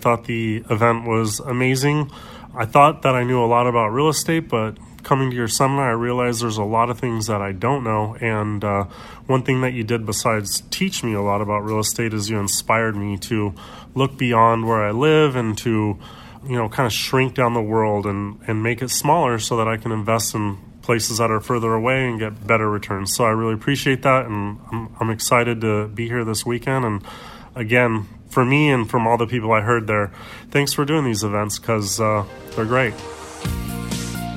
Thought the event was amazing. I thought that I knew a lot about real estate, but coming to your seminar, I realized there's a lot of things that I don't know. And uh, one thing that you did besides teach me a lot about real estate is you inspired me to look beyond where I live and to, you know, kind of shrink down the world and, and make it smaller so that I can invest in places that are further away and get better returns. So I really appreciate that. And I'm, I'm excited to be here this weekend. And again, for me and from all the people I heard there, thanks for doing these events because uh, they're great.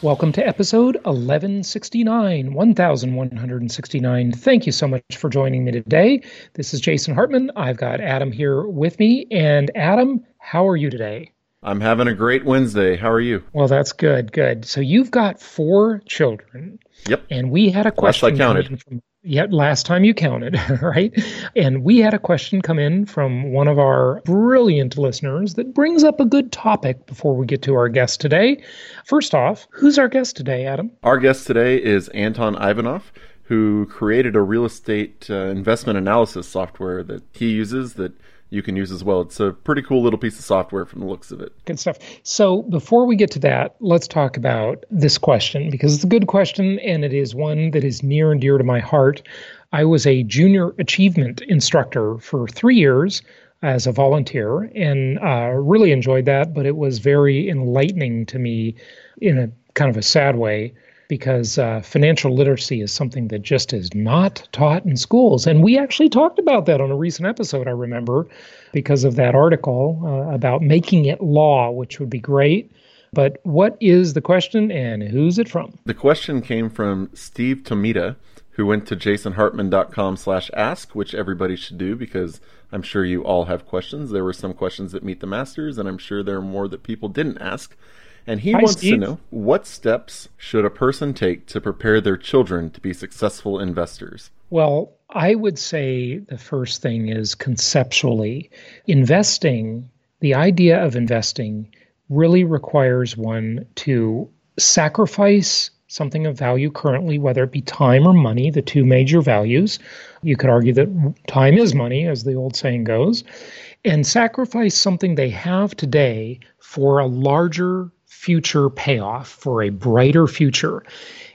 Welcome to episode 1169, 1169. Thank you so much for joining me today. This is Jason Hartman. I've got Adam here with me. And Adam, how are you today? I'm having a great Wednesday. How are you? Well, that's good. Good. So you've got four children. Yep. And we had a question. Last I counted. From, yeah, last time you counted, right? And we had a question come in from one of our brilliant listeners that brings up a good topic before we get to our guest today. First off, who's our guest today, Adam? Our guest today is Anton Ivanov, who created a real estate uh, investment analysis software that he uses that you can use as well. It's a pretty cool little piece of software from the looks of it. Good stuff. So before we get to that, let's talk about this question because it's a good question and it is one that is near and dear to my heart. I was a junior achievement instructor for three years as a volunteer and uh, really enjoyed that, but it was very enlightening to me in a kind of a sad way because uh, financial literacy is something that just is not taught in schools. And we actually talked about that on a recent episode, I remember, because of that article uh, about making it law, which would be great. But what is the question and who's it from? The question came from Steve Tomita, who went to jasonhartman.com slash ask, which everybody should do because I'm sure you all have questions. There were some questions that meet the masters, and I'm sure there are more that people didn't ask. And he Hi, wants Steve. to know what steps should a person take to prepare their children to be successful investors? Well, I would say the first thing is conceptually investing, the idea of investing really requires one to sacrifice something of value currently, whether it be time or money, the two major values. You could argue that time is money, as the old saying goes, and sacrifice something they have today for a larger future payoff, for a brighter future.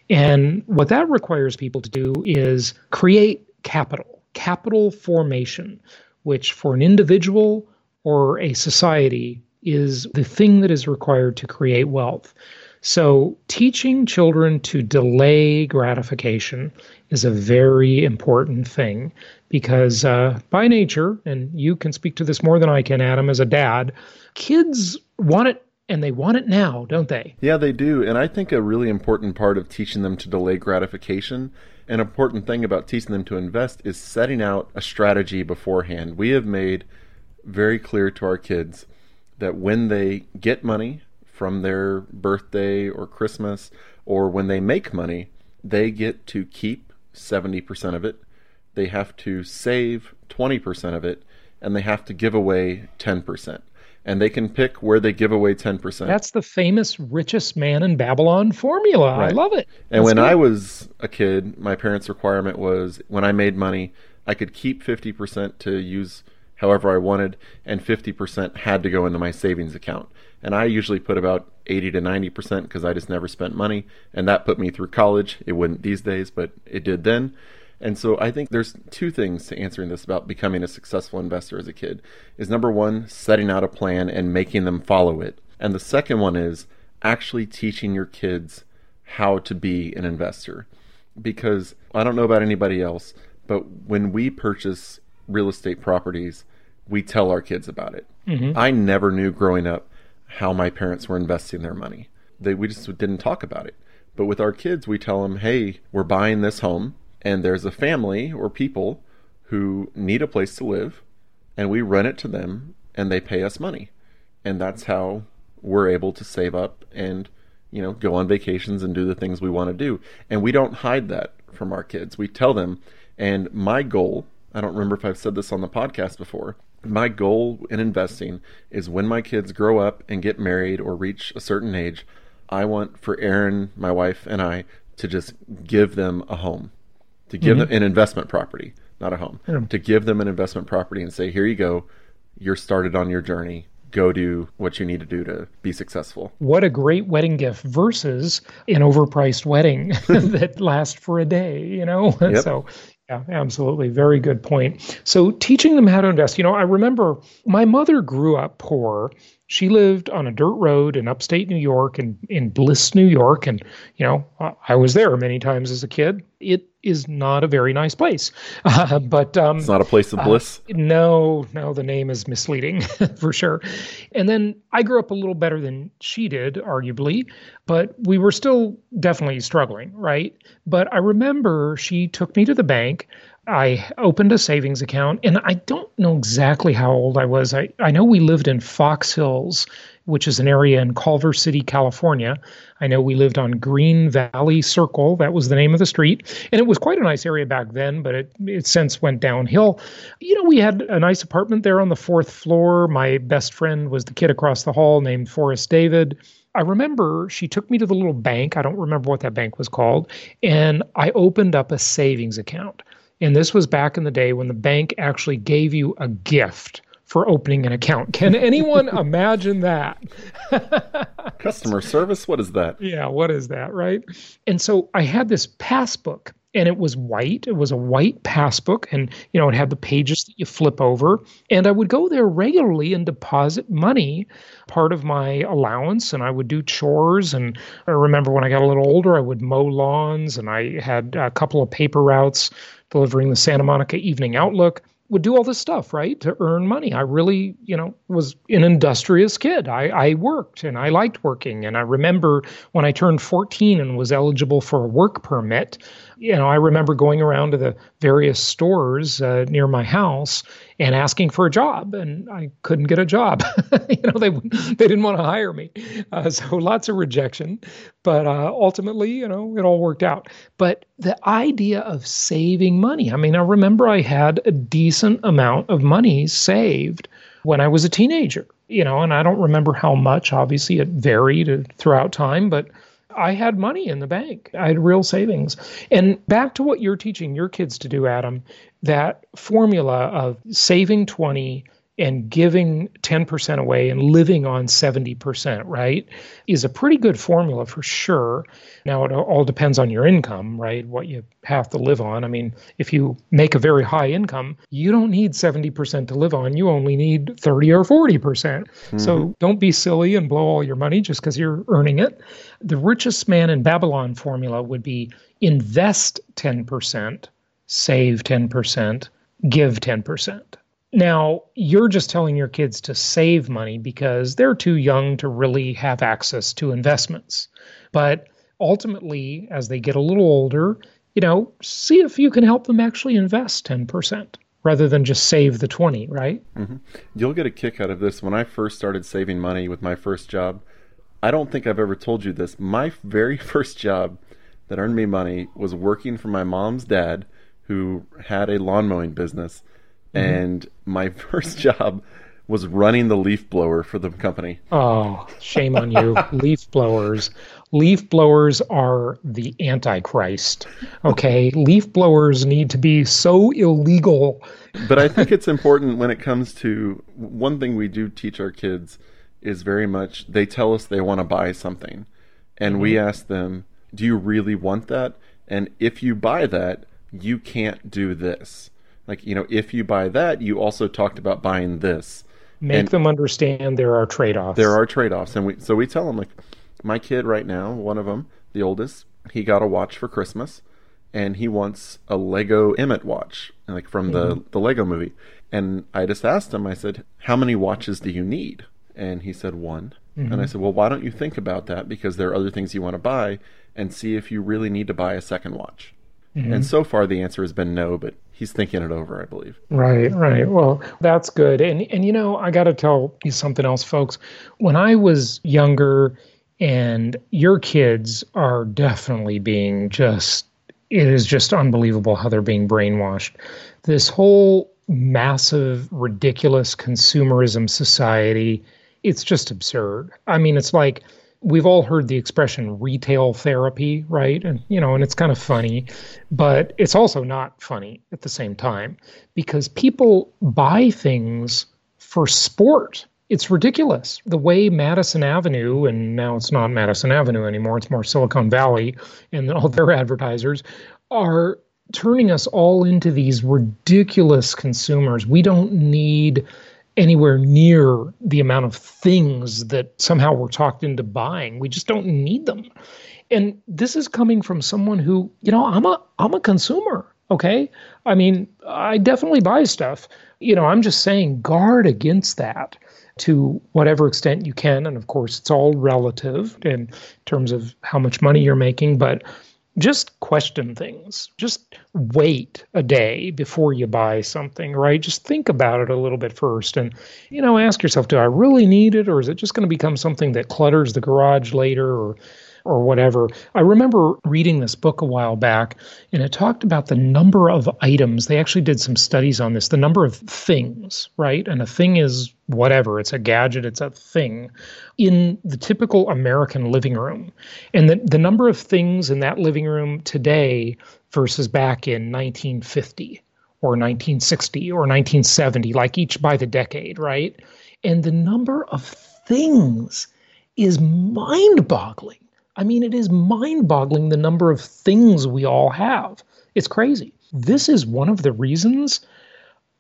And what that requires people to do is create capital, capital formation, which for an individual or a society is the thing that is required to create wealth. So, teaching children to delay gratification is a very important thing because, uh, by nature, and you can speak to this more than I can, Adam, as a dad, kids want it and they want it now, don't they? Yeah, they do. And I think a really important part of teaching them to delay gratification, an important thing about teaching them to invest, is setting out a strategy beforehand. We have made very clear to our kids that when they get money from their birthday or Christmas, or when they make money, they get to keep 70% of it, they have to save 20% of it, and they have to give away 10% and they can pick where they give away 10%. That's the famous richest man in Babylon formula. Right. I love it. and That's when good. I was a kid, my parents' requirement was when I made money, I could keep 50% to use however I wanted, and 50% had to go into my savings account. And I usually put about 80 to 90% because I just never spent money, and that put me through college. It wouldn't these days, but it did then. And so I think there's two things to answering this about becoming a successful investor as a kid. Is number one, setting out a plan and making them follow it. And the second one is actually teaching your kids how to be an investor. Because I don't know about anybody else, But when we purchase real estate properties, we tell our kids about it. Mm-hmm. I never knew growing up how my parents were investing their money. They, we just didn't talk about it. But with our kids, we tell them, hey, we're buying this home, and there's a family or people who need a place to live, and we rent it to them, and they pay us money. And that's how we're able to save up and, you know, go on vacations and do the things we want to do. And we don't hide that from our kids. We tell them. And my goal, I don't remember if I've said this on the podcast before, my goal in investing is when my kids grow up and get married or reach a certain age, I want for Aaron, my wife, and I to just give them a home, to give mm-hmm. them an investment property, not a home, yeah. to give them an investment property and say, here you go, you're started on your journey. Go do what you need to do to be successful. What a great wedding gift versus an overpriced wedding that lasts for a day, you know? Yep. So yeah, absolutely. Very good point. So, teaching them how to invest. You know, I remember my mother grew up poor. She lived on a dirt road in upstate New York and in Bliss, New York. And, you know, I was there many times as a kid. It is not a very nice place. Uh, but um, it's not a place of uh, bliss. Uh, no, no, the name is misleading for sure. And then I grew up a little better than she did, arguably, but we were still definitely struggling, right? But I remember she took me to the bank. I opened a savings account, and I don't know exactly how old I was. I, I know we lived in Fox Hills, which is an area in Culver City, California. I know we lived on Green Valley Circle. That was the name of the street. And it was quite a nice area back then, but it, it since went downhill. You know, we had a nice apartment there on the fourth floor. My best friend was the kid across the hall named Forrest David. I remember she took me to the little bank. I don't remember what that bank was called. And I opened up a savings account. And this was back in the day when the bank actually gave you a gift for opening an account. Can anyone imagine that? Customer service? What is that? Yeah, what is that, right? And so I had this passbook and it was white. It was a white passbook, and you know it had the pages that you flip over. And I would go there regularly and deposit money, part of my allowance, and I would do chores. And I remember when I got a little older, I would mow lawns, and I had a couple of paper routes delivering the Santa Monica Evening Outlook, would do all this stuff, right, to earn money. I really, you know, was an industrious kid. I, I worked and I liked working. And I remember when I turned 14 and was eligible for a work permit, you know, I remember going around to the various stores uh, near my house and asking for a job, and I couldn't get a job. you know, they they didn't want to hire me, uh, so lots of rejection. But uh, ultimately, you know, it all worked out. But the idea of saving money. I mean, I remember I had a decent amount of money saved when I was a teenager. You know, and I don't remember how much. Obviously, it varied throughout time, but I had money in the bank. I had real savings. And back to what you're teaching your kids to do, Adam, that formula of saving 20 and giving 10% away and living on 70%, right, is a pretty good formula for sure. Now, it all depends on your income, right, what you have to live on. I mean, if you make a very high income, you don't need 70% to live on. You only need 30 or 40%. percent mm hmm So don't be silly and blow all your money just because you're earning it. The richest man in Babylon formula would be invest 10%, save 10%, give 10%. Now, you're just telling your kids to save money because they're too young to really have access to investments. But ultimately, as they get a little older, you know, see if you can help them actually invest 10% rather than just save the 20, right? Mm-hmm. You'll get a kick out of this. When I first started saving money with my first job, I don't think I've ever told you this. My very first job that earned me money was working for my mom's dad who had a lawn mowing business. And my first job was running the leaf blower for the company. Oh, shame on you. leaf blowers. Leaf blowers are the antichrist. Okay, leaf blowers need to be so illegal. but I think it's important when it comes to one thing we do teach our kids is very much they tell us they want to buy something and mm-hmm. we ask them, "Do you really want that?" And if you buy that, you can't do this like you know if you buy that you also talked about buying this make and them understand there are trade-offs there are trade-offs and we so we tell them like my kid right now one of them the oldest he got a watch for christmas and he wants a Lego Emmett watch, like from the, mm-hmm. the Lego movie. And I just asked him, I said, How many watches do you need? And he said, One. And I mm-hmm. said, Well, why don't you think about that? Because there are other things you want to buy and see if you really need to buy a second watch. Mm-hmm. And so far, the answer has been no, but he's thinking it over, I believe. Right, right. Well, that's good. And and you know, I got to tell you something else, folks. When I was younger, and your kids are definitely being just it is just unbelievable how they're being brainwashed. This whole massive, ridiculous consumerism society, it's just absurd. I mean, it's like we've all heard the expression retail therapy, right? And you know, and it's kind of funny, but it's also not funny at the same time because people buy things for sport. It's ridiculous. The way Madison Avenue, and now it's not Madison Avenue anymore, it's more Silicon Valley, and all their advertisers are turning us all into these ridiculous consumers. We don't need anywhere near the amount of things that somehow we're talked into buying. We just don't need them. And this is coming from someone who, you know, I'm a I'm a consumer, okay? I mean, I definitely buy stuff. You know, I'm just saying guard against that to whatever extent you can and of course it's all relative in terms of how much money you're making, but just question things. Just wait a day before you buy something, right? Just think about it a little bit first and, you know, ask yourself, do I really need it or is it just going to become something that clutters the garage later or or whatever. I remember reading this book a while back and it talked about the number of items. They actually did some studies on this, the number of things, right? And a thing is whatever, it's a gadget, it's a thing in the typical American living room. And the, the number of things in that living room today versus back in 1950 or 1960 or 1970, like each by the decade, right? And the number of things is mind boggling. I mean, it is mind boggling the number of things we all have. It's crazy. This is one of the reasons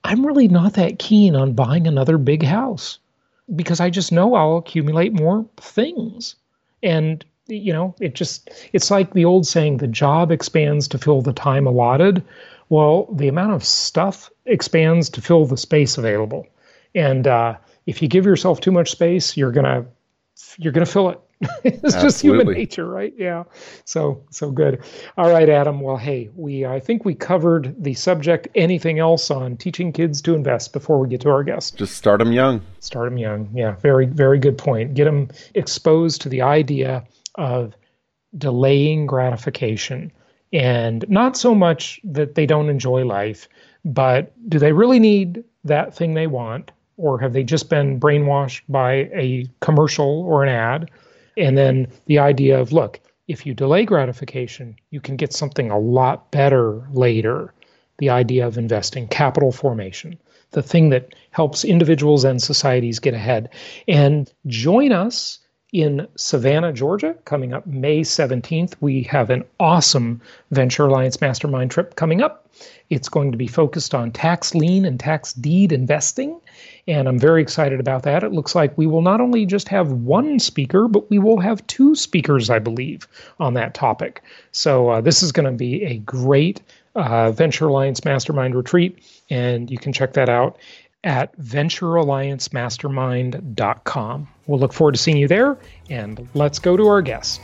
I'm really not that keen on buying another big house because I just know I'll accumulate more things. And, you know, it just, it's like the old saying the job expands to fill the time allotted. Well, the amount of stuff expands to fill the space available. And uh, if you give yourself too much space, you're going to, you're going to fill it it's just human nature, right? Yeah. So so good. All right, Adam. Well, hey, we I think we covered the subject. Anything else on teaching kids to invest before we get to our guest? Just start them young. Start them young. Yeah. Very very good point. Get them exposed to the idea of delaying gratification, and not so much that they don't enjoy life, but do they really need that thing they want? Or have they just been brainwashed by a commercial or an ad? And then the idea of look, if you delay gratification, you can get something a lot better later. The idea of investing, capital formation, the thing that helps individuals and societies get ahead. And join us in Savannah, Georgia, coming up May 17th. We have an awesome Venture Alliance Mastermind trip coming up. It's going to be focused on tax lien and tax deed investing. And I'm very excited about that. It looks like we will not only just have one speaker, but we will have two speakers, I believe, on that topic. So uh, this is going to be a great uh, Venture Alliance Mastermind retreat. And you can check that out at venturealliancemastermind.com. We'll look forward to seeing you there, and let's go to our guest.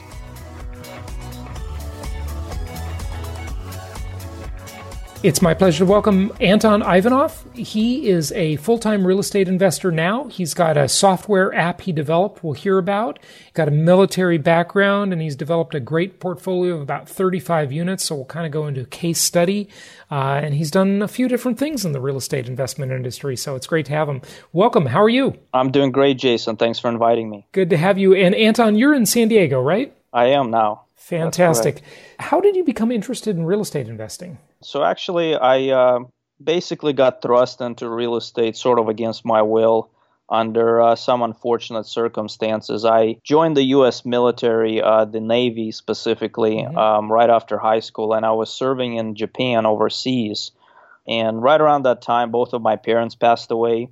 It's my pleasure to welcome Anton Ivanov. He is a full time real estate investor now. He's got a software app he developed, we'll hear about. Got a military background, and he's developed a great portfolio of about 35 units. So we'll kind of go into a case study. Uh, and he's done a few different things in the real estate investment industry. So it's great to have him. Welcome. How are you? I'm doing great, Jason. Thanks for inviting me. Good to have you. And Anton, you're in San Diego, right? I am now. Fantastic. How did you become interested in real estate investing? So actually, I uh, basically got thrust into real estate sort of against my will under uh, some unfortunate circumstances. I joined the U.S. military, uh, the Navy specifically, mm-hmm. um, right after high school, and I was serving in Japan overseas. And right around that time, both of my parents passed away,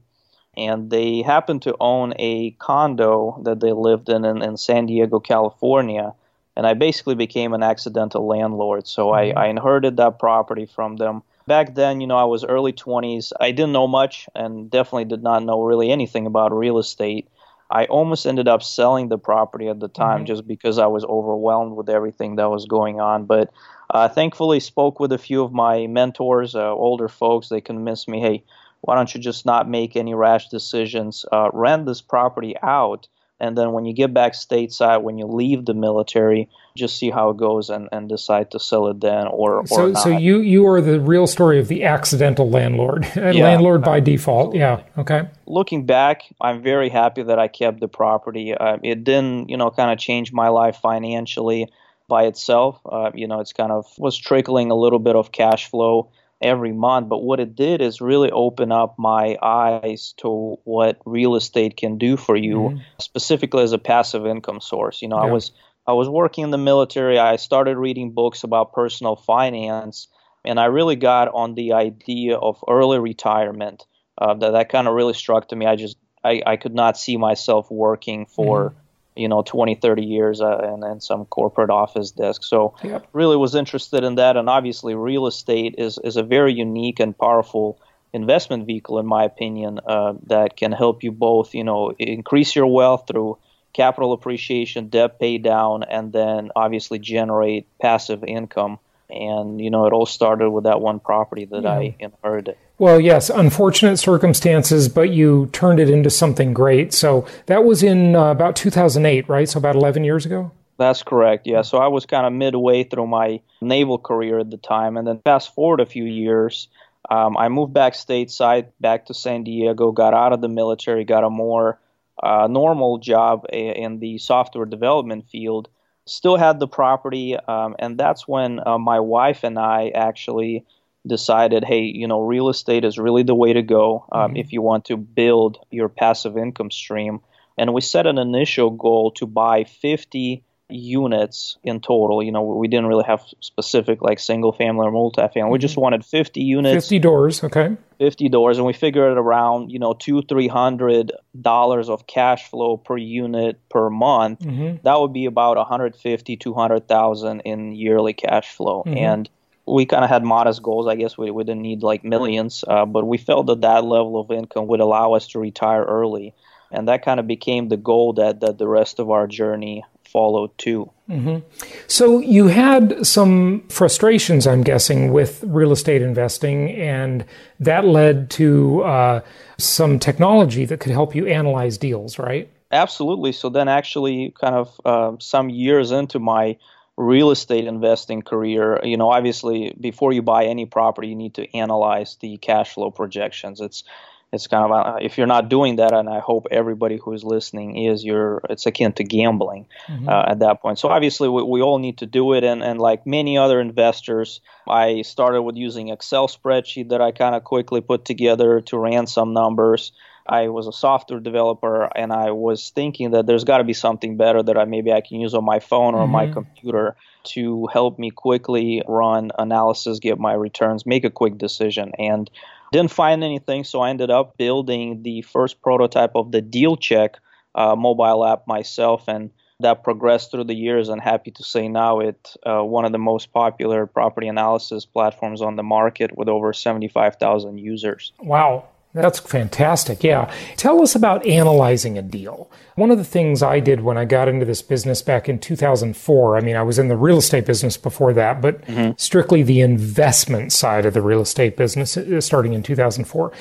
and they happened to own a condo that they lived in in, in San Diego, California and I basically became an accidental landlord. So mm-hmm. I, I inherited that property from them. Back then, you know, I was early 20s. I didn't know much and definitely did not know really anything about real estate. I almost ended up selling the property at the time mm-hmm. just because I was overwhelmed with everything that was going on. But uh, thankfully, spoke with a few of my mentors, uh, older folks. They convinced me, hey, why don't you just not make any rash decisions? Uh, rent this property out and then when you get back stateside, when you leave the military, just see how it goes and, and decide to sell it then or, so, or not. So you you are the real story of the accidental landlord, yeah. landlord by default. Yeah. Okay. Looking back, I'm very happy that I kept the property. Uh, it didn't, you know, kind of change my life financially by itself. Uh, you know, it's kind of was trickling a little bit of cash flow every month. But what it did is really open up my eyes to what real estate can do for you, mm-hmm. specifically as a passive income source. You know, yeah. I was I was working in the military. I started reading books about personal finance, and I really got on the idea of early retirement. Uh, that that kind of really struck to me. I just I, I could not see myself working for. Mm-hmm you know 20 30 years uh, and, and some corporate office desk. So yep. really was interested in that. And obviously real estate is, is a very unique and powerful investment vehicle in my opinion uh, that can help you both you know increase your wealth through capital appreciation debt pay down and then obviously generate passive income and you know it all started with that one property that yeah. i inherited well, yes, unfortunate circumstances, but you turned it into something great. So that was in uh, about 2008, right? So about 11 years ago? That's correct. Yeah. So I was kind of midway through my naval career at the time. And then fast forward a few years, um, I moved back stateside, back to San Diego, got out of the military, got a more uh, normal job in the software development field. Still had the property. Um, and that's when uh, my wife and I actually decided, hey, you know, real estate is really the way to go um, mm-hmm. if you want to build your passive income stream. And we set an initial goal to buy 50 units in total. You know, we didn't really have specific like single family or multi-family. Mm-hmm. We just mm-hmm. wanted 50 units. 50 doors, okay. 50 doors, and we figured around, you know, two, three hundred dollars of cash flow per unit per month. Mm-hmm. That would be about 150, 200,000 in yearly cash flow. Mm-hmm. And we kind of had modest goals. I guess we, we didn't need like millions, uh, but we felt that that level of income would allow us to retire early. And that kind of became the goal that, that the rest of our journey followed too. Mm-hmm. So you had some frustrations, I'm guessing, with real estate investing, and that led to uh, some technology that could help you analyze deals, right? Absolutely. So then, actually, kind of uh, some years into my real estate investing career, you know, obviously before you buy any property, you need to analyze the cash flow projections. It's it's kind of uh, if you're not doing that, and I hope everybody who is listening is, you're it's akin to gambling mm-hmm. uh, at that point. So obviously we, we all need to do it, and and like many other investors, I started with using Excel spreadsheet that I kind of quickly put together to run some numbers. I was a software developer and I was thinking that there's got to be something better that I maybe I can use on my phone or mm-hmm. my computer to help me quickly run analysis, get my returns, make a quick decision. And didn't find anything, so I ended up building the first prototype of the DealCheck uh, mobile app myself, and that progressed through the years. And happy to say now it's uh, one of the most popular property analysis platforms on the market with over 75,000 users. Wow. That's fantastic. Yeah. Tell us about analyzing a deal. One of the things I did when I got into this business back in 2004, I mean, I was in the real estate business before that, but mm-hmm. strictly the investment side of the real estate business uh, starting in 2004.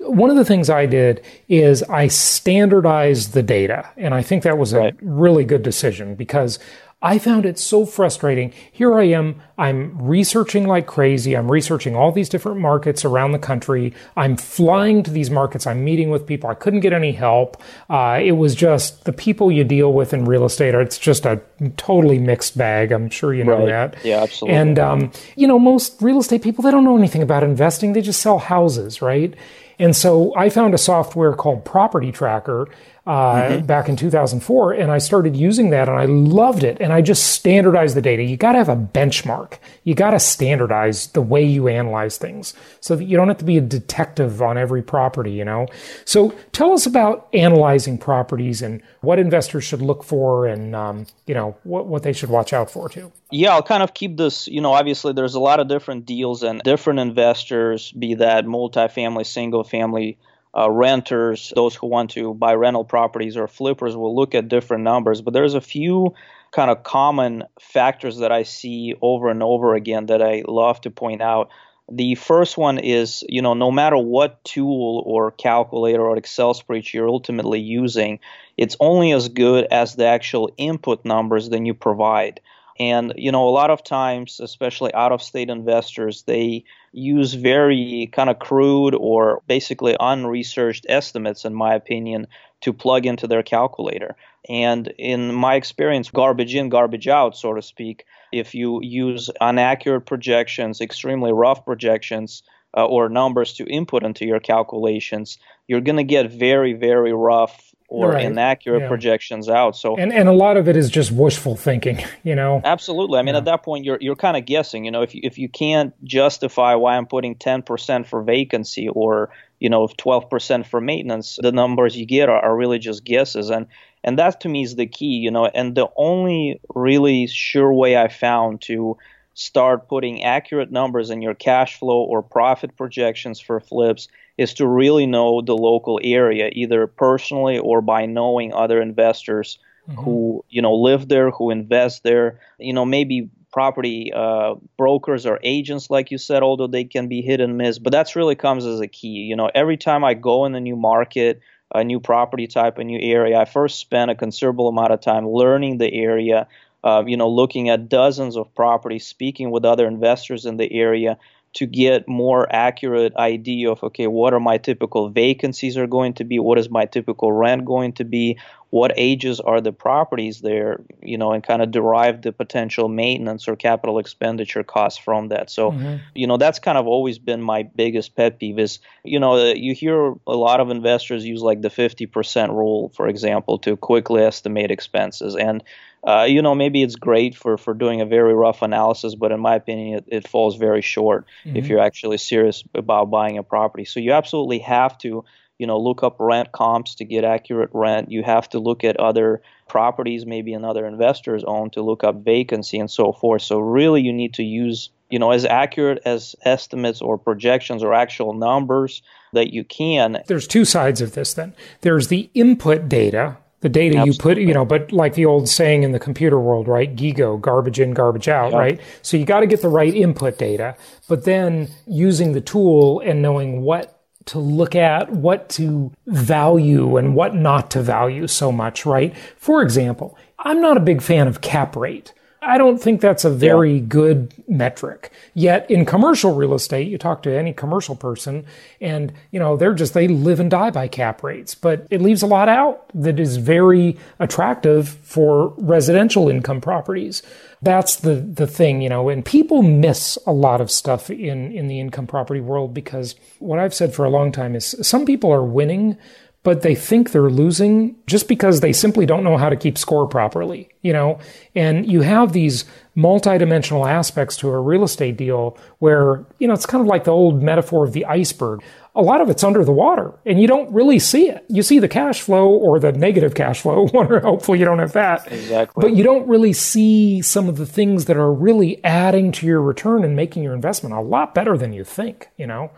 One of the things I did is I standardized the data. And I think that was a right. really good decision because I found it so frustrating. Here I am, I'm researching like crazy. I'm researching all these different markets around the country. I'm flying to these markets. I'm meeting with people. I couldn't get any help. Uh, it was just the people you deal with in real estate. Are it's just a totally mixed bag. I'm sure you know right. that. Yeah, absolutely. And, um, you know, most real estate people, they don't know anything about investing. They just sell houses, right? And so I found a software called Property Tracker uh, mm-hmm. back in 2004, and I started using that, and I loved it. And I just standardized the data. You got to have a benchmark. You got to standardize the way you analyze things, so that you don't have to be a detective on every property. You know. So tell us about analyzing properties and what investors should look for, and um, you know what what they should watch out for too. Yeah, I'll kind of keep this. You know, obviously there's a lot of different deals and different investors, be that multifamily, single family uh, renters, those who want to buy rental properties or flippers will look at different numbers. But there's a few kind of common factors that I see over and over again that I love to point out. The first one is, you know, no matter what tool or calculator or Excel spreadsheet you're ultimately using, it's only as good as the actual input numbers that you provide. And, you know, a lot of times, especially out of state investors, they use very kind of crude or basically unresearched estimates, in my opinion, to plug into their calculator. And in my experience, garbage in, garbage out, so to speak, if you use inaccurate projections, extremely rough projections, uh, or numbers to input into your calculations, you're going to get very, very rough or right. inaccurate yeah. projections out. So and and a lot of it is just wishful thinking, you know. Absolutely. I mean, yeah. at that point, you're you're kind of guessing. You know, if you, if you can't justify why I'm putting 10% for vacancy or you know 12% for maintenance, the numbers you get are, are really just guesses. And and that to me is the key. You know, and the only really sure way I found to start putting accurate numbers in your cash flow or profit projections for flips is to really know the local area, either personally or by knowing other investors mm-hmm. who you know live there, who invest there. You know, maybe property uh, brokers or agents, like you said, although they can be hit and miss. But that's really comes as a key. You know, every time I go in a new market, a new property type, a new area, I first spend a considerable amount of time learning the area. Uh, you know, looking at dozens of properties, speaking with other investors in the area, to get more accurate idea of okay what are my typical vacancies are going to be? What is my typical rent going to be? What ages are the properties there? You know and kind of derive the potential maintenance or capital expenditure costs from that. So mm-hmm. you know that's kind of always been my biggest pet peeve is you know you hear a lot of investors use like the 50% rule for example to quickly estimate expenses. And uh, you know, maybe it's great for, for doing a very rough analysis, but in my opinion, it, it falls very short mm-hmm. if you're actually serious about buying a property. So you absolutely have to, you know, look up rent comps to get accurate rent. You have to look at other properties, maybe another investors own, to look up vacancy and so forth. So really, you need to use, you know, as accurate as estimates or projections or actual numbers that you can. There's two sides of this. Then there's the input data the data Absolutely. you put, you know, but like the old saying in the computer world, right? GIGO, garbage in, garbage out, yep. right? So you got to get the right input data, but then using the tool and knowing what to look at, what to value and what not to value so much, right? For example, I'm not a big fan of cap rate. I don't think that's a very yeah. good metric. Yet in commercial real estate, you talk to any commercial person and, you know, they're just, they live and die by cap rates, but it leaves a lot out that is very attractive for residential income properties. That's the, the thing, you know, and people miss a lot of stuff in, in the income property world because what I've said for a long time is some people are winning but they think they're losing just because they simply don't know how to keep score properly, you know? And you have these multidimensional aspects to a real estate deal where, you know, it's kind of like the old metaphor of the iceberg. A lot of it's under the water and you don't really see it. You see the cash flow or the negative cash flow. Hopefully you don't have that. Exactly. But you don't really see some of the things that are really adding to your return and making your investment a lot better than you think, you know?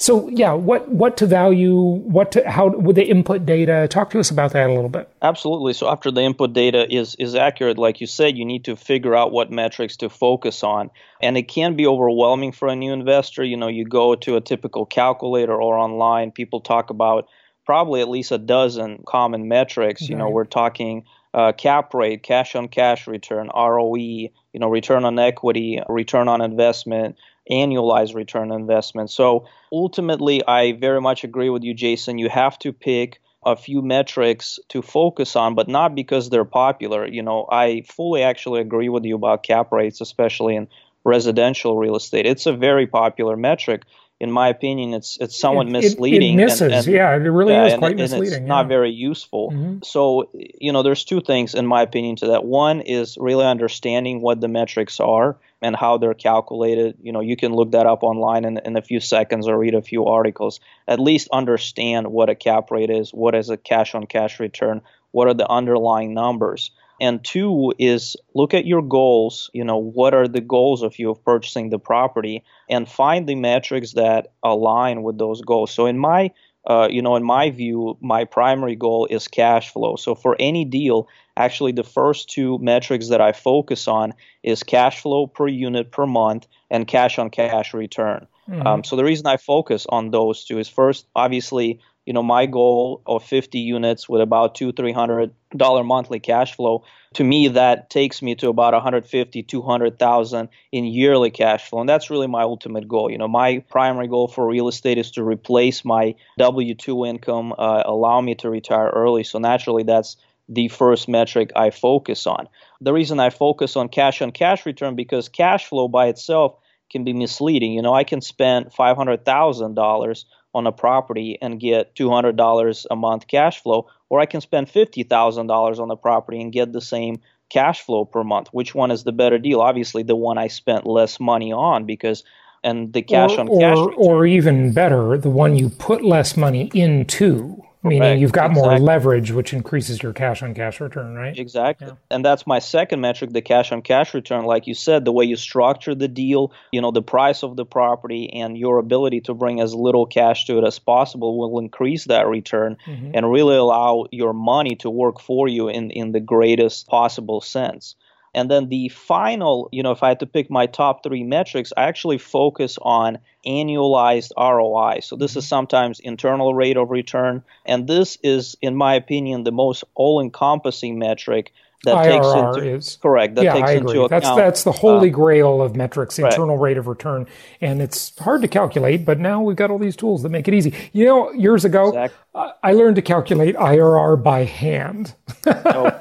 So yeah, what what to value? What to how with the input data? Talk to us about that a little bit. Absolutely. So after the input data is is accurate, like you said, you need to figure out what metrics to focus on, and it can be overwhelming for a new investor. You know, you go to a typical calculator or online, people talk about probably at least a dozen common metrics. You know, we're talking uh, cap rate, cash on cash return, ROE, you know, return on equity, return on investment, annualized return on investment. So ultimately, I very much agree with you, Jason. You have to pick a few metrics to focus on, but not because they're popular. You know, I fully actually agree with you about cap rates, especially in residential real estate. It's a very popular metric. In my opinion, it's it's somewhat it, misleading. It, it misses, and, and, yeah, it really yeah, is quite and, misleading. it's yeah. not very useful. Mm-hmm. So, you know, there's two things in my opinion to that. One is really understanding what the metrics are and how they're calculated. You know, you can look that up online in, in a few seconds or read a few articles. At least understand what a cap rate is, what is a cash on cash return, what are the underlying numbers and two is look at your goals you know what are the goals of you of purchasing the property and find the metrics that align with those goals. So in my uh, you know in my view my primary goal is cash flow. So for any deal actually the first two metrics that i focus on is cash flow per unit per month and cash on cash return. Mm-hmm. um, so the reason i focus on those two is first obviously you know my goal of 50 units with about two three hundred dollar monthly cash flow to me that takes me to about 150 200,000 in yearly cash flow. And that's really my ultimate goal. You know my primary goal for real estate is to replace my W2 income uh, allow me to retire early. So naturally that's the first metric I focus on. The reason I focus on cash on cash return because cash flow by itself can be misleading. You know I can spend $500,000 on a property and get $200 a month cash flow, or I can spend $50,000 on the property and get the same cash flow per month. Which one is the better deal? Obviously, the one I spent less money on because and the cash or, on cash or, or even better, the one you put less money into meaning Correct. you've got exactly. more leverage, which increases your cash on cash return, right? Exactly. Yeah. And that's my second metric, the cash on cash return. Like you said, the way you structure the deal, you know, the price of the property and your ability to bring as little cash to it as possible will increase that return mm-hmm. and really allow your money to work for you in, in the greatest possible sense. And then the final, you know, if I had to pick my top three metrics, I actually focus on annualized ROI. So this is sometimes internal rate of return. And this is, in my opinion, the most all encompassing metric that IRR takes into is, correct that yeah, takes I agree. into account that's that's the holy uh, grail of metrics internal right. rate of return and it's hard to calculate but now we've got all these tools that make it easy you know years ago exactly. I learned to calculate IRR by hand oh.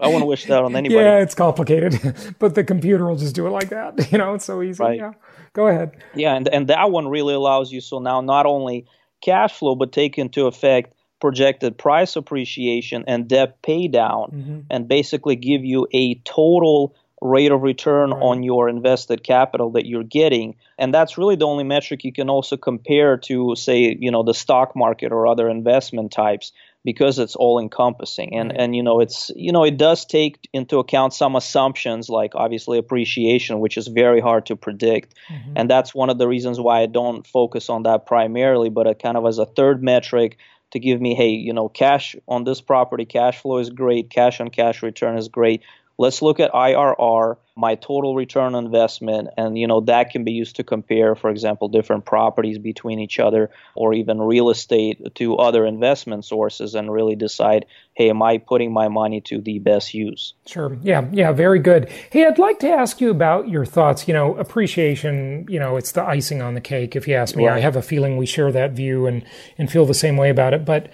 I want to wish that on anybody. Yeah, it's complicated, but the computer will just do it like that. You know, it's so easy. Right. Yeah, go ahead. Yeah, and and that one really allows you so now not only cash flow, but take into effect projected price appreciation and debt pay down, mm-hmm. and basically give you a total rate of return right. on your invested capital that you're getting and that's really the only metric you can also compare to say you know the stock market or other investment types because it's all encompassing and and you know it's you know it does take into account some assumptions like obviously appreciation which is very hard to predict. Mm-hmm. and that's one of the reasons why I don't focus on that primarily but a kind of as a third metric to give me hey you know cash on this property cash flow is great cash on cash return is great let's look at IRR, my total return on investment, and you know that can be used to compare, for example, different properties between each other, or even real estate to other investment sources, and really decide, hey, am I putting my money to the best use? Sure. Yeah. Yeah. Very good. Hey, I'd like to ask you about your thoughts. You know, appreciation. You know, it's the icing on the cake. If you ask me, right. I have a feeling we share that view and and feel the same way about it, but.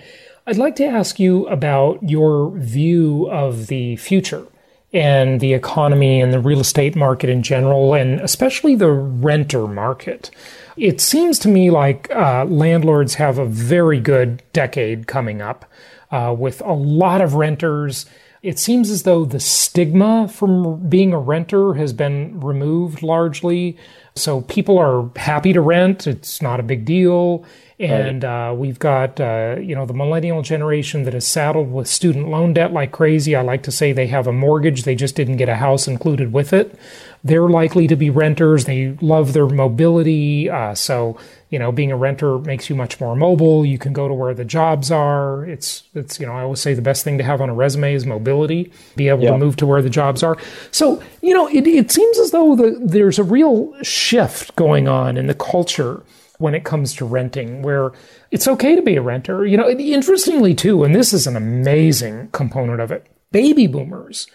I'd like to ask you about your view of the future and the economy and the real estate market in general, and especially the renter market. It seems to me like uh, landlords have a very good decade coming up uh, with a lot of renters. It seems as though the stigma from being a renter has been removed largely. So people are happy to rent. It's not a big deal. And uh, we've got, uh, you know, the millennial generation that is saddled with student loan debt like crazy. I like to say they have a mortgage, they just didn't get a house included with it. They're likely to be renters. They love their mobility. Uh, so, you know, being a renter makes you much more mobile. You can go to where the jobs are. It's, it's, you know, I always say the best thing to have on a resume is mobility, be able yeah. to move to where the jobs are. So, you know, it, it seems as though the, there's a real shift going on in the culture when it comes to renting, where it's okay to be a renter. You know, interestingly, too, and this is an amazing component of it baby boomers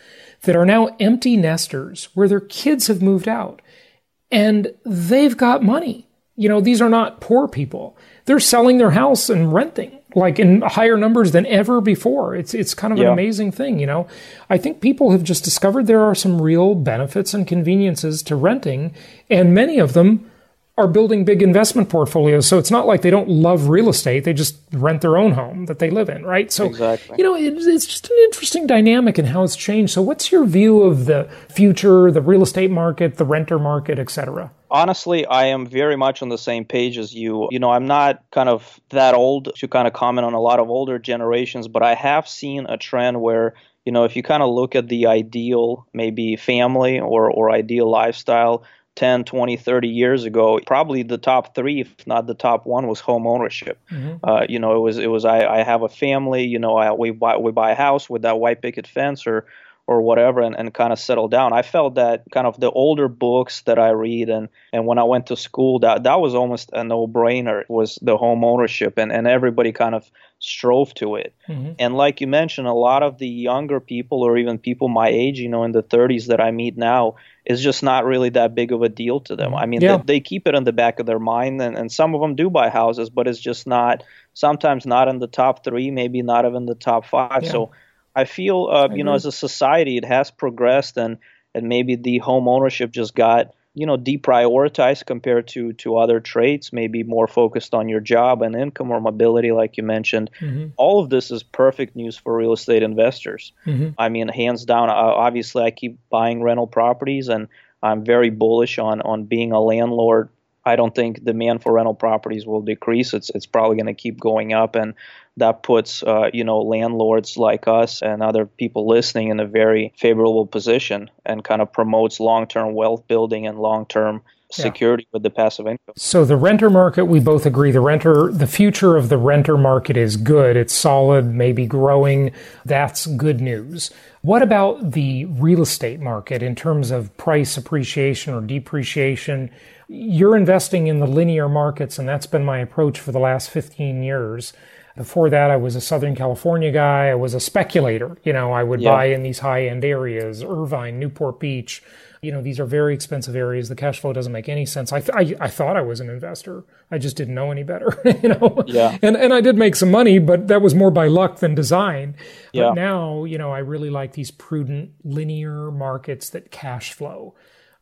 that are now empty nesters where their kids have moved out and they've got money. You know, these are not poor people. They're selling their house and renting like in higher numbers than ever before. It's it's kind of yeah. an amazing thing, you know. I think people have just discovered there are some real benefits and conveniences to renting, and many of them are building big investment portfolios. So it's not like they don't love real estate. They just rent their own home that they live in, right? So, exactly. you know, it, it's just an interesting dynamic and in how it's changed. So what's your view of the future, the real estate market, the renter market, et cetera? Honestly, I am very much on the same page as you. You know, I'm not kind of that old to kind of comment on a lot of older generations, but I have seen a trend where you know, if you kind of look at the ideal maybe family or, or ideal lifestyle, 10, 20, 30 years ago, probably the top three, if not the top one, was home ownership. Mm-hmm. Uh, you know, it was it was I, I have a family. You know, I, we buy we buy a house with that white picket fence or or whatever and, and kind of settle down. I felt that kind of the older books that I read and, and when I went to school that that was almost a no brainer was the home ownership and, and everybody kind of strove to it. Mm-hmm. And like you mentioned, a lot of the younger people or even people my age, you know, in the 30s that I meet now, is just not really that big of a deal to them. I mean, yeah. they, they, keep it in the back of their mind, and, and some of them do buy houses, but it's just not, sometimes not in the top three, maybe not even the top five. Yeah. So I feel, uh, I you know, as a society, it has progressed, and, and maybe the home ownership just got you know deprioritized compared to to other traits maybe more focused on your job and income or mobility like you mentioned mm-hmm. all of this is perfect news for real estate investors mm-hmm. i mean hands down obviously i keep buying rental properties and i'm very bullish on on being a landlord I don't think demand for rental properties will decrease. It's it's probably going to keep going up, and that puts uh, you know landlords like us and other people listening in a very favorable position, and kind of promotes long-term wealth building and long-term security yeah. with the passive income. So the renter market, we both agree the renter the future of the renter market is good. It's solid, maybe growing. That's good news. What about the real estate market in terms of price appreciation or depreciation? You're investing in the linear markets, and that's been my approach for the last 15 years. Before that, I was a Southern California guy. I was a speculator. You know, I would yeah. buy in these high end areas, Irvine, Newport Beach. You know, these are very expensive areas. The cash flow doesn't make any sense. I, th- I, I, thought I was an investor. I just didn't know any better, you know? Yeah. And, and I did make some money, but that was more by luck than design. Yeah. But now, you know, I really like these prudent linear markets that cash flow.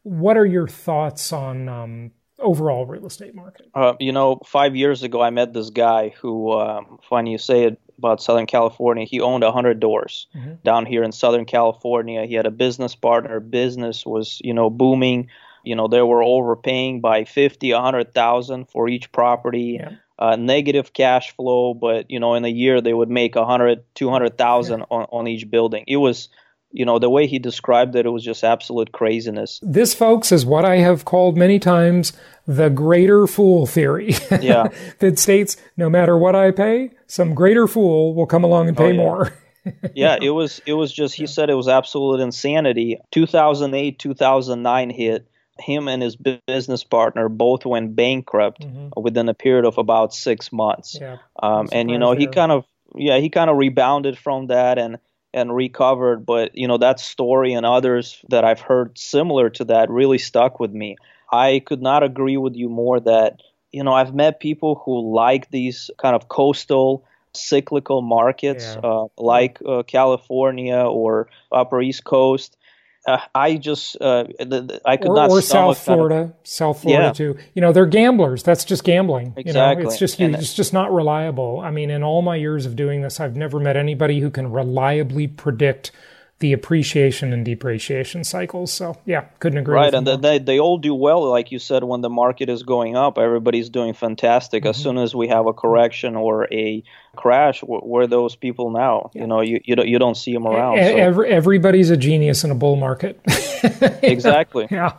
What are your thoughts on um, overall real estate market? Uh, you know, five years ago, I met this guy who, um, funny you say it about Southern California, he owned 100 doors mm-hmm. down here in Southern California. He had a business partner. Business was, you know, booming. You know, they were overpaying by 50, 100,000 for each property. Yeah. Uh, negative cash flow, but you know, in a year they would make 100, 200,000 yeah. on, on each building. It was you know, the way he described it, it was just absolute craziness. This, folks, is what I have called many times the greater fool theory. Yeah. that states no matter what I pay, some greater fool will come along and pay oh, yeah. more. yeah, it was it was just he said it was absolute insanity. 2008, 2009 hit. Him and his business partner both went bankrupt mm-hmm. within a period of about six months. Yeah, um, and you know he kind of yeah he kind of rebounded from that and and recovered. But you know that story and others that I've heard similar to that really stuck with me. I could not agree with you more that you know I've met people who like these kind of coastal cyclical markets yeah. uh, like uh, California or Upper East Coast uh, I just uh, the, the, I could or, not or South Florida, kind of, South Florida yeah. too. You know, they're gamblers. That's just gambling. Exactly. You know, it's just you, it's just not reliable. I mean, in all my years of doing this, I've never met anybody who can reliably predict the appreciation and depreciation cycles. So yeah, couldn't agree. Right, and they they all do well, like you said, when the market is going up, everybody's doing fantastic. Mm-hmm. As soon as we have a correction or a crash, where those people now? Yeah. You know, you you don't, you don't see them around. So. Every, everybody's a genius in a bull market. exactly. yeah.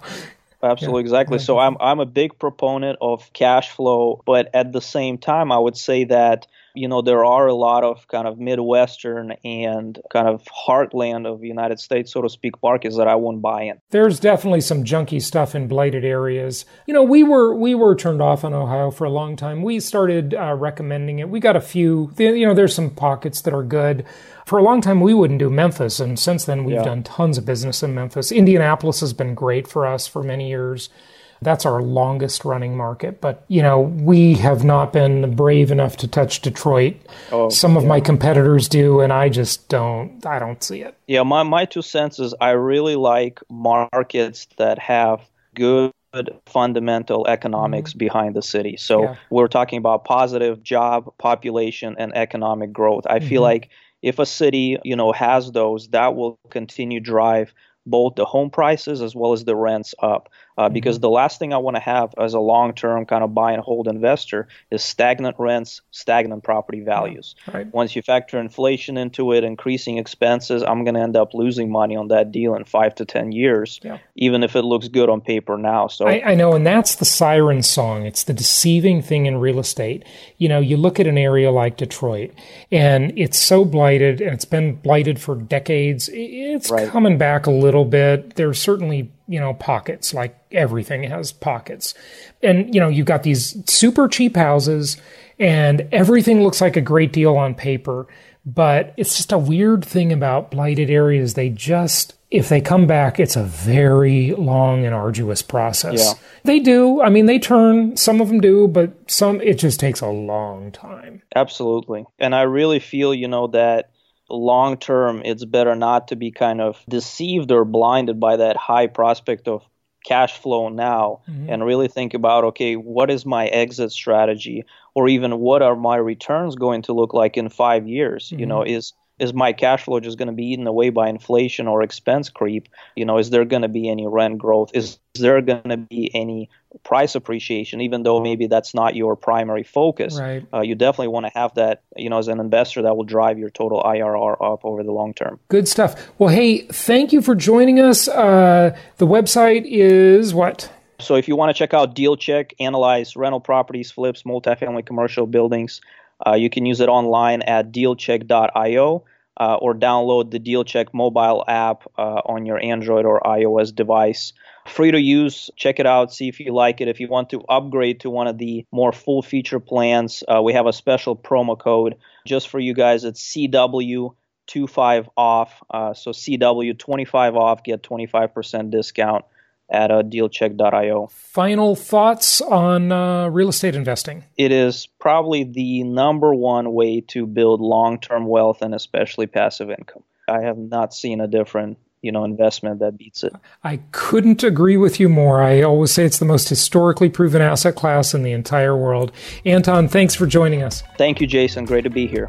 Absolutely, yeah. exactly. So I'm I'm a big proponent of cash flow, but at the same time, I would say that you know, there are a lot of kind of Midwestern and kind of heartland of the United States, so to speak, markets that I won't buy in. There's definitely some junky stuff in blighted areas. You know, we were we were turned off on Ohio for a long time. We started uh, recommending it. We got a few. You know, there's some pockets that are good. For a long time, we wouldn't do Memphis, and since then, we've yeah. done tons of business in Memphis. Indianapolis has been great for us for many years. That's our longest running market. But, you know, we have not been brave enough to touch Detroit. Oh, Some of yeah. my competitors do, and I just don't, I don't see it. Yeah, my, my two cents is I really like markets that have good fundamental economics mm-hmm. behind the city. So yeah. we're talking about positive job, population, and economic growth. I mm-hmm. feel like if a city, you know, has those, that will continue drive both the home prices as well as the rents up. Uh, mm-hmm. Because the last thing I want to have as a long term kind of buy and hold investor is stagnant rents, stagnant property values. Yeah, right. Once you factor inflation into it, increasing expenses, I'm going to end up losing money on that deal in five to 10 years, yeah. even if it looks good on paper now. So I, I know, and that's the siren song. It's the deceiving thing in real estate. You know, you look at an area like Detroit, and it's so blighted, and it's been blighted for decades. It's right. coming back a little bit. There's certainly you know, pockets, like everything has pockets. And, you know, you've got these super cheap houses and everything looks like a great deal on paper. But it's just a weird thing about blighted areas. They just, if they come back, it's a very long and arduous process. Yeah. They do. I mean, they turn, some of them do, but some, it just takes a long time. Absolutely. And I really feel, you know, that long term, it's better not to be kind of deceived or blinded by that high prospect of cash flow now mm-hmm. and really think about okay what is my exit strategy or even what are my returns going to look like in 5 years mm-hmm. you know is is my cash flow just going to be eaten away by inflation or expense creep? You know, is there going to be any rent growth? Is there going to be any price appreciation, even though maybe that's not your primary focus? Right. Uh, you definitely want to have that, you know, as an investor that will drive your total IRR up over the long term. Good stuff. Well, hey, thank you for joining us. Uh, the website is what? So if you want to check out DealCheck, analyze rental properties, flips, multifamily commercial buildings, uh, you can use it online at dealcheck.io uh, or download the DealCheck mobile app uh, on your Android or iOS device. Free to use. Check it out. See if you like it. If you want to upgrade to one of the more full feature plans, uh, we have a special promo code just for you guys. It's CW. 25 off. Uh, so CW 25 off, get 25% discount at uh, dealcheck.io. Final thoughts on uh, real estate investing? It is probably the number one way to build long term wealth and especially passive income. I have not seen a different you know investment that beats it. I couldn't agree with you more. I always say it's the most historically proven asset class in the entire world. Anton, thanks for joining us. Thank you, Jason. Great to be here.